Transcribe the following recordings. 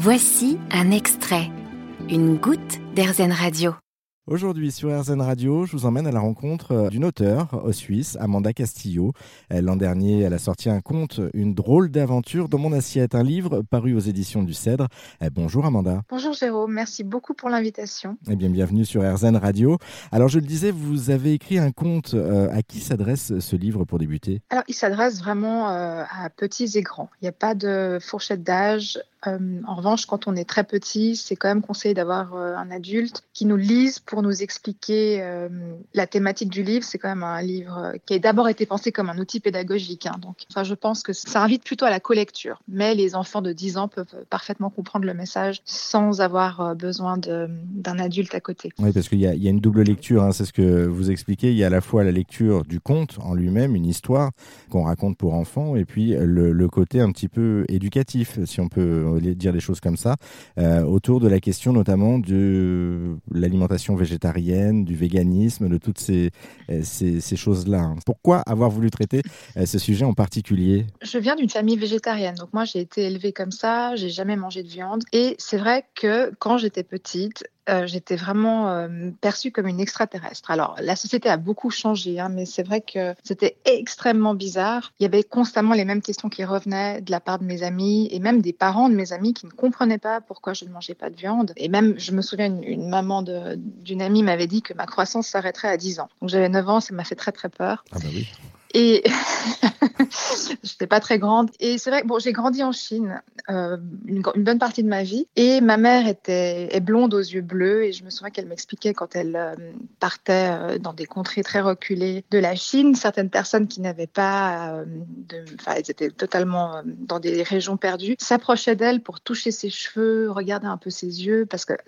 Voici un extrait, une goutte d'Airzen Radio. Aujourd'hui sur RZN Radio, je vous emmène à la rencontre euh, d'une auteure au Suisse, Amanda Castillo. Euh, l'an dernier, elle a sorti un conte, Une drôle d'aventure dans mon assiette, un livre paru aux éditions du Cèdre. Euh, bonjour Amanda. Bonjour Jérôme, merci beaucoup pour l'invitation. Eh bien, bienvenue sur RZN Radio. Alors, je le disais, vous avez écrit un conte. À qui s'adresse ce livre pour débuter? Alors, il s'adresse vraiment à petits et grands. Il n'y a pas de fourchette d'âge. En revanche, quand on est très petit, c'est quand même conseillé d'avoir un adulte qui nous lise pour nous expliquer euh, la thématique du livre. C'est quand même un livre qui a d'abord été pensé comme un outil pédagogique. Hein. donc, enfin, je pense que ça invite plutôt à la collecture. Mais les enfants de 10 ans peuvent parfaitement comprendre le message sans avoir euh, besoin d'un adulte à côté. Oui, parce qu'il y, a une double lecture. Hein, c'est ce que vous expliquez. Il y a à la fois la lecture du conte en lui-même, une histoire qu'on raconte pour enfants, et puis le, côté un petit peu éducatif, si on peut dire les choses comme ça, euh, autour de la question notamment de l'alimentation végétarienne, du véganisme, de toutes ces, euh, ces, choses-là. Hein. Pourquoi avoir voulu traiter euh, ce sujet en particulier? Je viens d'une famille végétarienne, donc moi j'ai été élevée comme ça, j'ai jamais mangé de viande. Et c'est vrai que quand j'étais petite, euh, j'étais vraiment euh, perçue comme une extraterrestre. Alors, la société a beaucoup changé, hein, mais c'est vrai que c'était extrêmement bizarre. Il y avait constamment les mêmes questions qui revenaient de la part de mes amis et même des parents de mes amis qui ne comprenaient pas pourquoi je ne mangeais pas de viande. Et même, je me souviens, une, maman d'une amie m'avait dit que ma croissance s'arrêterait à 10 ans. Donc, j'avais 9 ans, ça m'a fait très, très peur. Ah bah. Et j'étais pas très grande. Et c'est vrai, bon, j'ai grandi en Chine euh, une, bonne partie de ma vie. Et ma mère était est blonde aux yeux bleus. Et je me souviens qu'elle m'expliquait quand elle euh, partait euh, dans des contrées très reculées de la Chine, certaines personnes qui n'avaient pas, enfin, elles étaient totalement dans des régions perdues, s'approchaient d'elle pour toucher ses cheveux, regarder un peu ses yeux, parce qu'elle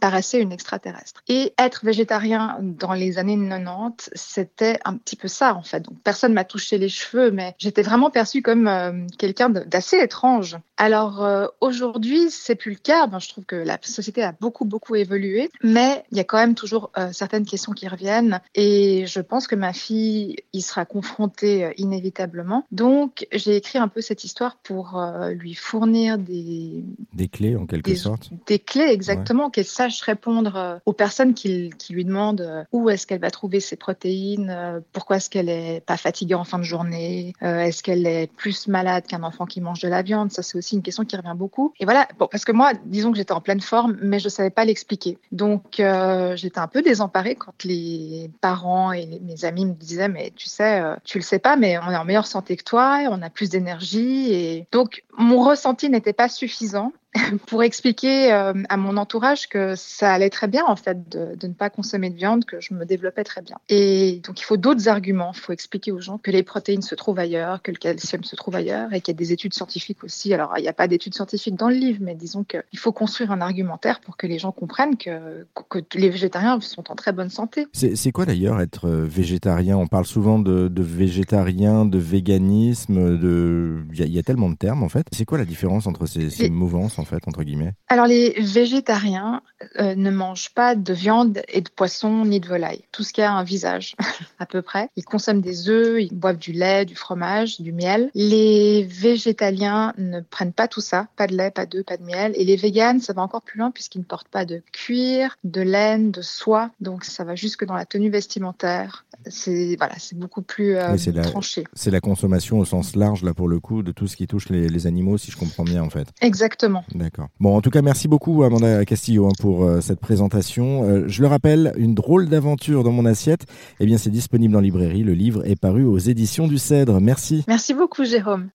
paraissait une extraterrestre. Et être végétarien dans les années 90, c'était un petit peu ça, en fait. M'a touché les cheveux, mais j'étais vraiment perçue comme euh, quelqu'un d'assez étrange. Alors euh, aujourd'hui, c'est plus le cas. Ben, je trouve que la société a beaucoup beaucoup évolué, mais il y a quand même toujours euh, certaines questions qui reviennent, et je pense que ma fille y sera confrontée inévitablement. Donc j'ai écrit un peu cette histoire pour lui fournir des des clés en quelque sorte. Des clés exactement, qu'elle sache répondre aux personnes qui, qui lui demandent où est-ce qu'elle va trouver ses protéines, pourquoi est-ce qu'elle est pas fatiguée en fin de journée euh, Est-ce qu'elle est plus malade qu'un enfant qui mange de la viande Ça, c'est aussi une question qui revient beaucoup. Et voilà, bon, parce que moi, disons que j'étais en pleine forme, mais je savais pas l'expliquer. Donc, euh, j'étais un peu désemparée quand les parents et mes amis me disaient, mais tu sais, euh, tu le sais pas, mais on est en meilleure santé que toi, on a plus d'énergie. Et donc, mon ressenti n'était pas suffisant. pour expliquer euh, à mon entourage que ça allait très bien en fait de, de, ne pas consommer de viande, que je me développais très bien. Et donc il faut d'autres arguments, il faut expliquer aux gens que les protéines se trouvent ailleurs, que le calcium se trouve ailleurs et qu'il y a des études scientifiques aussi. Alors il n'y a pas d'études scientifiques dans le livre, mais disons qu'il faut construire un argumentaire pour que les gens comprennent que, que les végétariens sont en très bonne santé. C'est quoi d'ailleurs être euh, végétarien? On parle souvent de, de végétarien, de véganisme, de... Il, y a, tellement de termes en fait. C'est quoi la différence entre ces, ces mouvances? En fait, entre guillemets Alors, les végétariens euh, ne mangent pas de viande et de poisson ni de volaille. Tout ce qui a un visage, à peu près. Ils consomment des œufs, ils boivent du lait, du fromage, du miel. Les végétaliens ne prennent pas tout ça. Pas de lait, pas d'œufs, pas de miel. Et les véganes, ça va encore plus loin puisqu'ils ne portent pas de cuir, de laine, de soie. Donc, ça va jusque dans la tenue vestimentaire. C'est voilà, c'est beaucoup plus euh, tranché. C'est la consommation au sens large, là, pour le coup, de tout ce qui touche les, les animaux, si je comprends bien, en fait. Exactement. D'accord. Bon, en tout cas, merci beaucoup Amanda Castillo hein, pour euh, cette présentation. Euh, je le rappelle, une drôle d'aventure dans mon assiette. Eh bien, c'est disponible en librairie. Le livre est paru aux éditions du Cèdre. Merci. Merci beaucoup, Jérôme.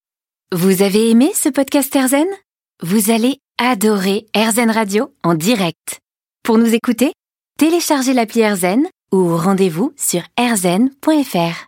Vous avez aimé ce podcast Erzen Vous allez adorer Erzen Radio en direct. Pour nous écouter, téléchargez l'appli Erzen ou rendez-vous sur erzen.fr.